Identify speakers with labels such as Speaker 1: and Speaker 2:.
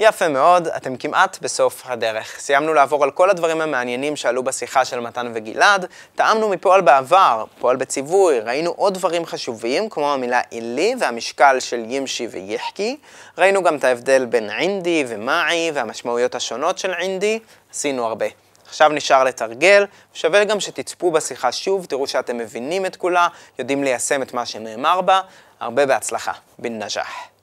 Speaker 1: יפה מאוד, אתם כמעט בסוף הדרך. סיימנו לעבור על כל הדברים המעניינים שעלו בשיחה של מתן וגלעד, טעמנו מפועל בעבר, פועל בציווי, ראינו עוד דברים חשובים, כמו המילה אילי והמשקל של ימשי ויחקי, ראינו גם את ההבדל בין עינדי ומעי והמשמעויות השונות של עינדי, עשינו הרבה. עכשיו נשאר לתרגל, שווה גם שתצפו בשיחה שוב, תראו שאתם מבינים את כולה, יודעים ליישם את מה שנאמר בה, הרבה בהצלחה. בן נג'אח.